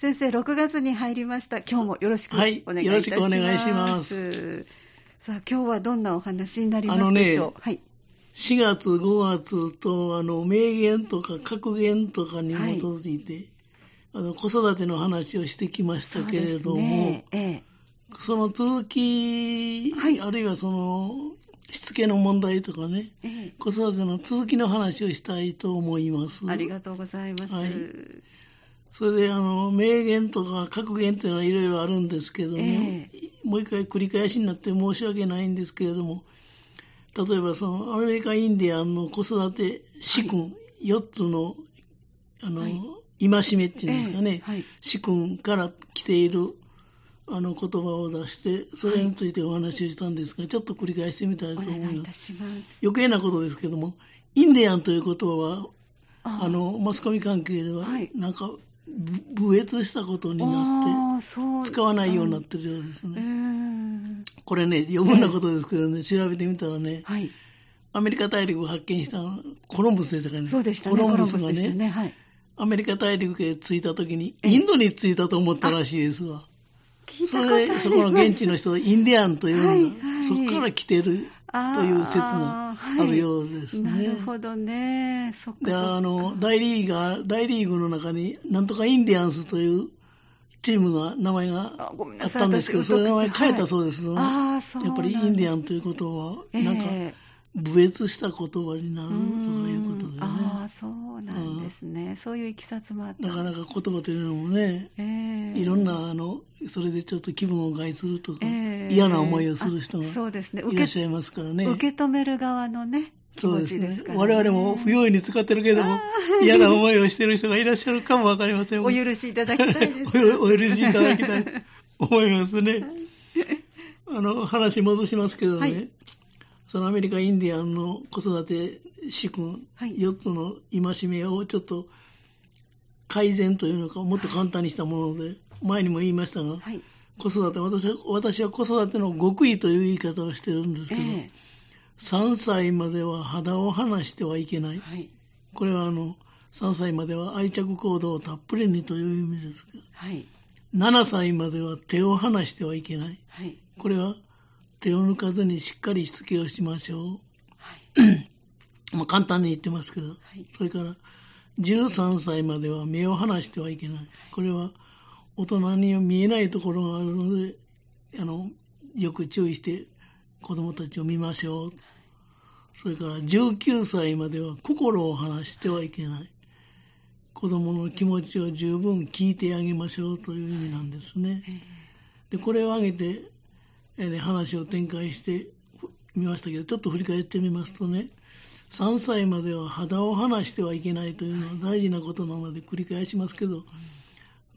先生、6月に入りました。今日もよろしくお願いします。はい、よろしくお願いします。さあ、今日はどんなお話になりますでしょう？あのね、はい。4月、5月と、あの、名言とか格言とかに基づいて、はい、あの、子育ての話をしてきましたけれども、ねええ、その続き、はい、あるいはその、しつけの問題とかね、ええ、子育ての続きの話をしたいと思います。ありがとうございます。はい、それで、あの、名言とか格言っていうのはいろいろあるんですけども、えー、もう一回繰り返しになって申し訳ないんですけれども、例えばそのアメリカインディアンの子育て主君、はい、4つの、あの、はい、戒めっていうんですかね、えーはい、主君から来ているあの言葉を出して、それについてお話をしたんですが、ちょっと繰り返してみたいと思います。ます。余計なことですけども、インディアンという言葉は、あのマスコミ関係では、なんか部越したことになって、使わないようになってるようですね。これね、余分なことですけどね、調べてみたらね、はい、アメリカ大陸を発見したコロンブスでしたかね。そうでしたね。コロンブスがね、ねはい、アメリカ大陸へ着いた時に、インドに着いたと思ったらしいですわ。それで、そこの現地の人、インディアンというのが、はいはい、そこから来てるという説があるようですね。はい、なるほどね。そっかで、あの、大リーガー、大リーグの中に、なんとかインディアンスというチームが、名前があったんですけど、それ名前変えたそうです、ね、ああ、そうやっぱりインディアンということは、なんか、えー侮蔑した言葉になるとかいうことでね。ああ、そうなんですね。そういういきさつもあった。なかなか言葉というのもね、えー、いろんな、あの、それでちょっと気分を害するとか、えー、嫌な思いをする人がいらっしゃいますからね。受け止める側のね、そうですね。我々も不用意に使ってるけども、嫌な思いをしてる人がいらっしゃるかもわかりません。お許しいただきたいです。お許しいただきたいと思いますね。あの、話戻しますけどね。はいそのアメリカインディアンの子育て主君、はい、4つの戒めをちょっと改善というのか、もっと簡単にしたもので、前にも言いましたが、はい、子育て私は、私は子育ての極意という言い方をしてるんですけど、えー、3歳までは肌を離してはいけない。はい、これはあの、3歳までは愛着行動をたっぷりにという意味ですけど、はい、7歳までは手を離してはいけない。はい、これは手を抜かずにしっかりしつけをしましょう。はい、まあ簡単に言ってますけど、はい、それから13歳までは目を離してはいけない。これは大人には見えないところがあるので、あの、よく注意して子供たちを見ましょう。それから19歳までは心を離してはいけない。子供の気持ちを十分聞いてあげましょうという意味なんですね。で、これを挙げてえ、話を展開してみましたけど、ちょっと振り返ってみますとね、3歳までは肌を離してはいけないというのは大事なことなので繰り返しますけど、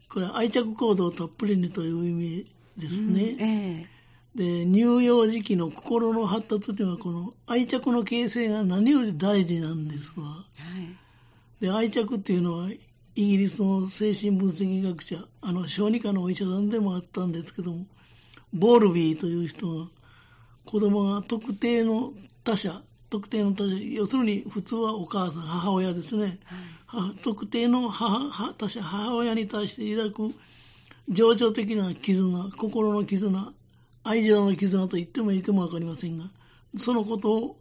これは愛着行動たっぷりにという意味ですね。うんえー、で、乳幼児期の心の発達にはこの愛着の形成が何より大事なんですわ。はい、で、愛着っていうのはイギリスの精神分析学者、あの小児科のお医者さんでもあったんですけども、ボールビーという人が、子供が特定の他者、特定の要するに普通はお母さん、母親ですね。はい、特定の母他者、母親に対して抱く情緒的な絆、心の絆、愛情の絆と言ってもいいかもわかりませんが、そのことを、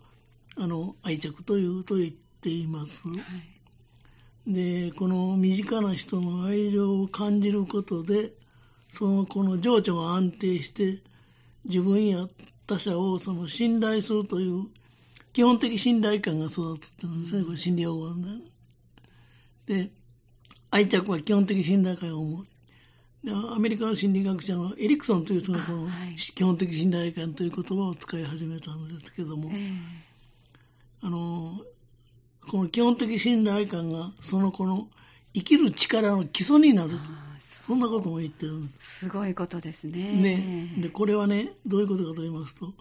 あの、愛着というと言っています。はい、で、この身近な人の愛情を感じることで、そのこの情緒が安定して自分や他者をその信頼するという基本的信頼感が育つっていうんですね、これ心理用語で。で、愛着は基本的信頼感を持つ。アメリカの心理学者のエリクソンという人がこの基本的信頼感という言葉を使い始めたんですけども、あの、この基本的信頼感がその子の生きる力の基礎になると。そんなことも言ってるんです。すごいことですね。ね。で、これはね、どういうことかと言いますと、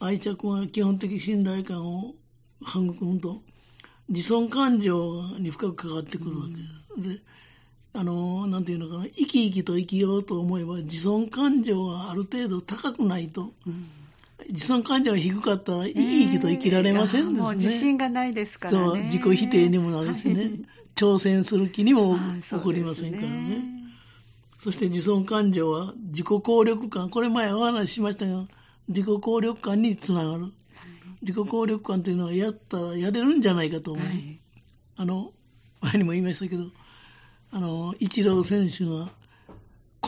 愛着は基本的信頼感を育むと、自尊感情に深く関わってくるわけです。うん、で、あの、なんていうのかな、生き生きと生きようと思えば、自尊感情がある程度高くないと、うん、自尊感情が低かったら、生き生きと生きられませんですね。もう自信がないですからね。そう、自己否定にもなるしね、はい、挑戦する気にも起こりまね。そして自尊感情は自己効力感、これ前お話ししましたが、自己効力感につながる。自己効力感というのはやったらやれるんじゃないかと思う。はい、あの、前にも言いましたけど、あの、イチロー選手が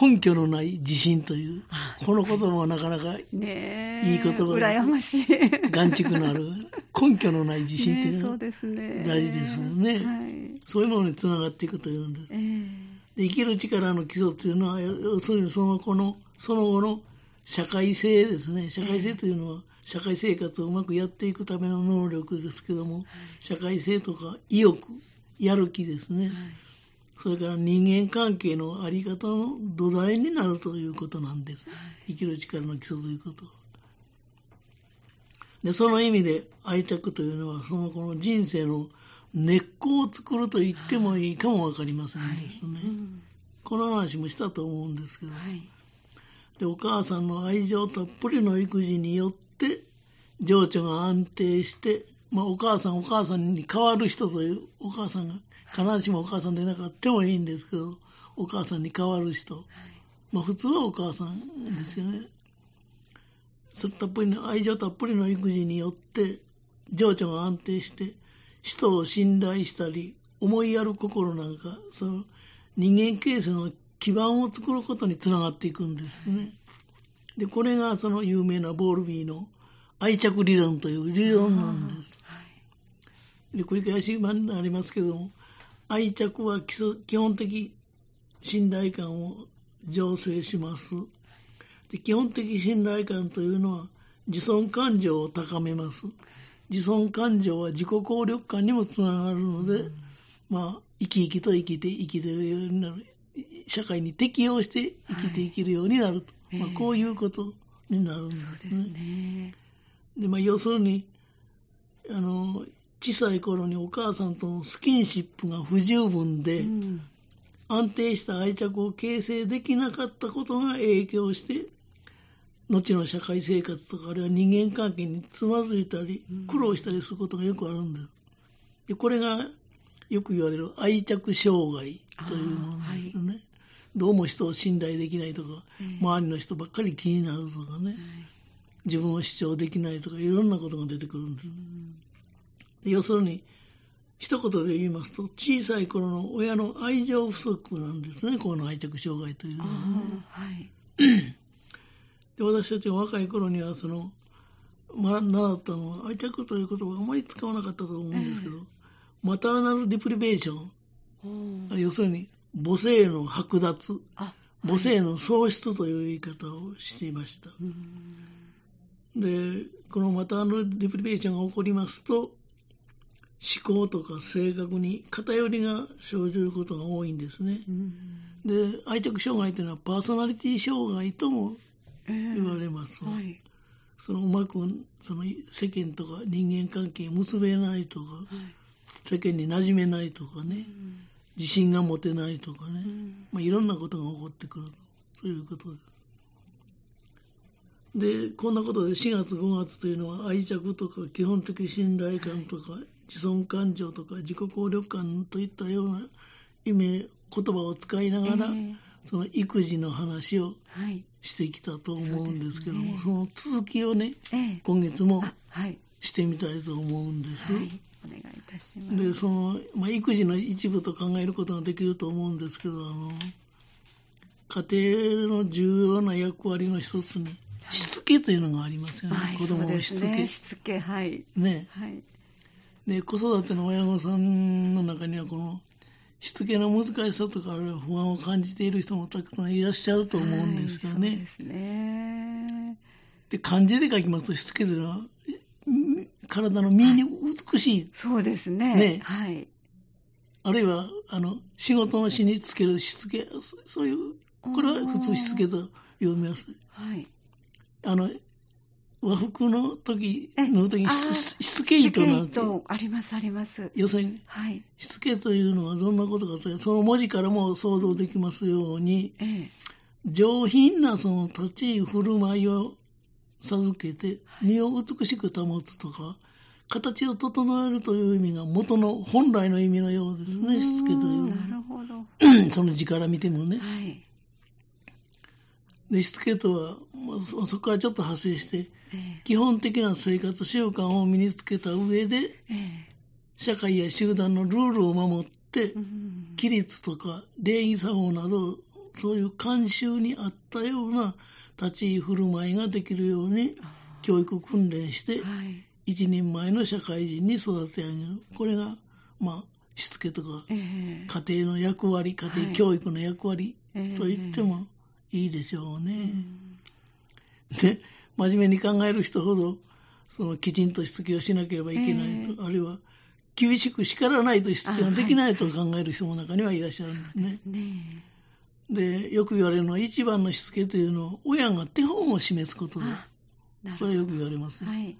根拠のない自信という、この言葉もなかなかいい言葉で、羨ましい。眼蓄のある根拠のない自信っていうのは大事ですよね。はい、そういうものにつながっていくというんです。えー、で生きる力の基礎というのは、要するにその子の、その後の社会性ですね。社会性というのは、社会生活をうまくやっていくための能力ですけども、はい、社会性とか意欲、やる気ですね。はいそれから人間関係のあり方の土台になるということなんです。生きる力の基礎ということ。で、その意味で愛着というのは、そのこの人生の根っこを作ると言ってもいいかもわかりませんですね。はいうん、この話もしたと思うんですけど、はい、で、お母さんの愛情たっぷりの育児によって、情緒が安定して、まあ、お母さんお母さんに変わる人というお母さんが必ずしもお母さんでなかったもいいんですけど、お母さんに変わる人。まあ普通はお母さんですよね。そたっぷりの、愛情たっぷりの育児によって、情緒が安定して、人を信頼したり、思いやる心なんか、その人間形成の基盤を作ることにつながっていくんですね。で、これがその有名なボールビーの愛着理論という理論なんです。で繰り返しになりますけども、愛着は基本的信頼感を醸成します。で基本的信頼感というのは自尊感情を高めます。自尊感情は自己効力感にもつながるので、うん、まあ、生き生きと生きて生きてるようになる。社会に適応して生きていけるようになると。はい、まあ、こういうことになるんですね。そうですね。で、まあ、要するに、あの、小さい頃にお母さんとのスキンシップが不十分で、うん、安定した愛着を形成できなかったことが影響して、後の社会生活とかあるいは人間関係につまずいたり、苦労したりすることがよくあるんです。でこれがよく言われる愛着障害というものですね。はい、どうも人を信頼できないとか、周りの人ばっかり気になるとかね、自分を主張できないとか、いろんなことが出てくるんです。要するに、一言で言いますと、小さい頃の親の愛情不足なんですね、この愛着障害というのは、ね。はい、で私たちが若い頃には、その、ま、習ったのは、愛着という言葉をあまり使わなかったと思うんですけど、えー、マターナルディプリベーション、要するに母性の剥奪、母性の喪失という言い方をしていました。で、このマターナルディプリベーションが起こりますと、思考とか性格に偏りが生じることが多いんですね。うん、で、愛着障害というのはパーソナリティ障害とも言われます。えーはい、そのうまくその世間とか人間関係結べないとか、はい、世間に馴染めないとかね、うん、自信が持てないとかね、うん、まあ、いろんなことが起こってくるということで。す。で、こんなことで4月5月というのは愛着とか基本的信頼感とか自尊感情とか自己効力感といったような意味、言葉を使いながら、えー、その育児の話をしてきたと思うんですけども、はいそね、その続きをね、えー、今月もしてみたいと思うんです。はい。お願。で、その、まあ、育児の一部と考えることができると思うんですけど、あの、家庭の重要な役割の一つに、しつけというのがありますよね。はい、子供のしつけ。ね、しつけ、はい。ね。はい。で、子育ての親御さんの中には、この、しつけの難しさとか、不安を感じている人もたくさんいらっしゃると思うんですよね。はい、そうですね。で、漢字で書きますと、しつけというのは、体の身に美しい、はい、そうですね。ね。はい。あるいは、あの、仕事のしにつけるしつけ、そういう、これは普通しつけと読みます。はい。あの、和服の時、の時にしつけ糸なんて。あります、あります。要するに、はい、しつけというのはどんなことかというと、その文字からも想像できますように、ええ、上品なその立ち居振る舞いを授けて、身を美しく保つとか、形を整えるという意味が元の本来の意味のようですね、しつけという。なるほど。その字から見てもね。はい。でしつけとはそそこからちょっと派生して、えー、基本的な生活習慣を身につけた上で、えー、社会や集団のルールを守って、規律とか礼儀作法などそういう慣習に合ったような立ち居振る舞いができるように教育訓練して、はい、一人前の社会人に育て上げる。これがまあしつけとか、えー、家庭の役割家庭教育の役割、はい、と言ってもいいでしょうね。で、真面目に考える人ほど、そのきちんとしつけをしなければいけないと、えー、あるいは厳しく叱らないとしつけができないと考える人も中にはいらっしゃるんですね。で、ね、よく言われるのは、一番のしつけというのは、親が手本を示すことだ。それはよく言われます、はい、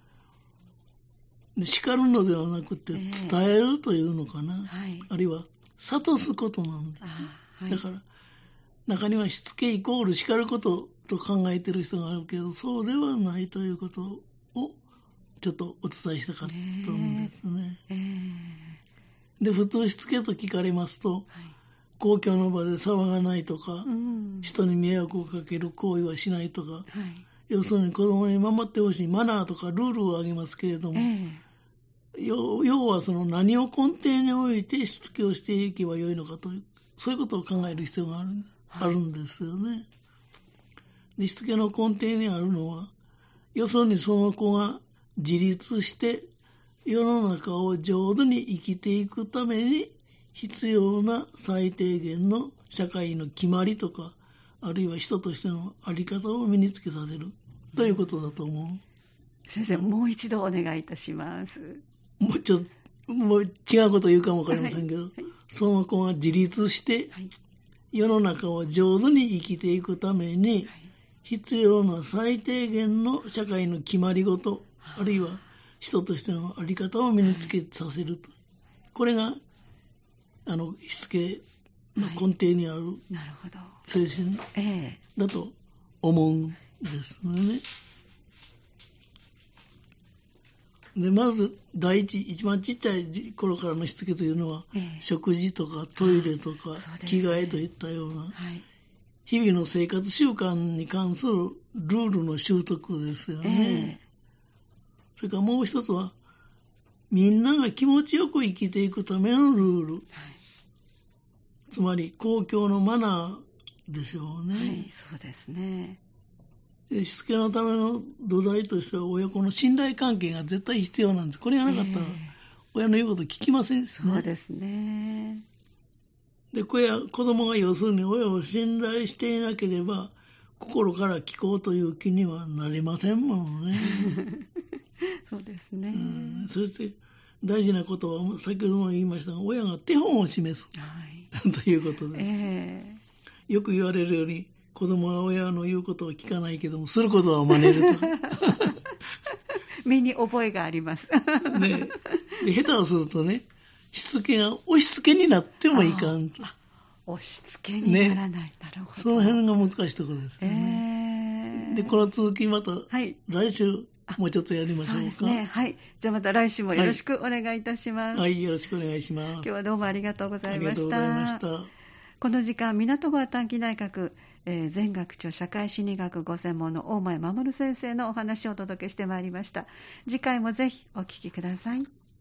で叱るのではなくて、伝えるというのかな、えーはい、あるいは諭すことなんです、はい、だから、中にはしつけイコール叱ることと考えてる人があるけど、そうではないということをちょっとお伝えしたかったんですね。えー、で、普通しつけと聞かれますと、はい、公共の場で騒がないとか、うん、人に迷惑をかける行為はしないとか、はい、要するに子供に守ってほしいマナーとかルールを挙げますけれども、えー、要はその何を根底においてしつけをしていけばよいのかという、そういうことを考える必要があるんです。あるんですよね。でしつけの根底にあるのは、よそにその子が自立して世の中を上手に生きていくために必要な最低限の社会の決まりとか、あるいは人としての在り方を身につけさせる。ということだと思う。先生、もう一度お願いいたします。もうちょっと、もう違うこと言うかもわかりませんけど、はい。はい、その子が自立して、はい。世の中を上手に生きていくために、必要な最低限の社会の決まり事、あ。るいは人としての在り方を身につけさせると。これが、あの、しつけの根底にある精神だと思うんですよね。で、まず、第一、一番ちっちゃい頃からのしつけというのは、ええ、食事とかトイレとか、着替えといったような、はい、日々の生活習慣に関するルールの習得ですよね。え、それからもう一つは、みんなが気持ちよく生きていくためのルール。はい、つまり、公共のマナーでしょうね。はい、そうですね。しつけのための土台としては親子の信頼関係が絶対必要なんです。これがなかったら、親の言うこと聞きません、ね、そうですね。で、子や子供が要するに親を信頼していなければ、心から聞こうという気にはなりませんもんね。そうですね。うん、そして大事なことは、先ほども言いましたが、親が手本を示す、はい、ということです、えー。よく言われるように、子供は親の言うことを聞かないけども、することは真似ると。身に覚えがあります。ねで、下手をするとね、しつけが押し付けになってもいかんと。押し付けにならない。ね、なるほど。その辺が難しいところですね。えー、で、この続きまた、はい、来週、もうちょっとやりましょうか。そうですね。はい。じゃあまた来週もよろしくお願いいたします。はい、はい、よろしくお願いします。今日はどうもありがとうございました。ありがとうございました。この時間、港川短期大学えー、全学長社会心理学ご専門の大前守先生のお話をお届けしてまいりました次回もぜひお聞きください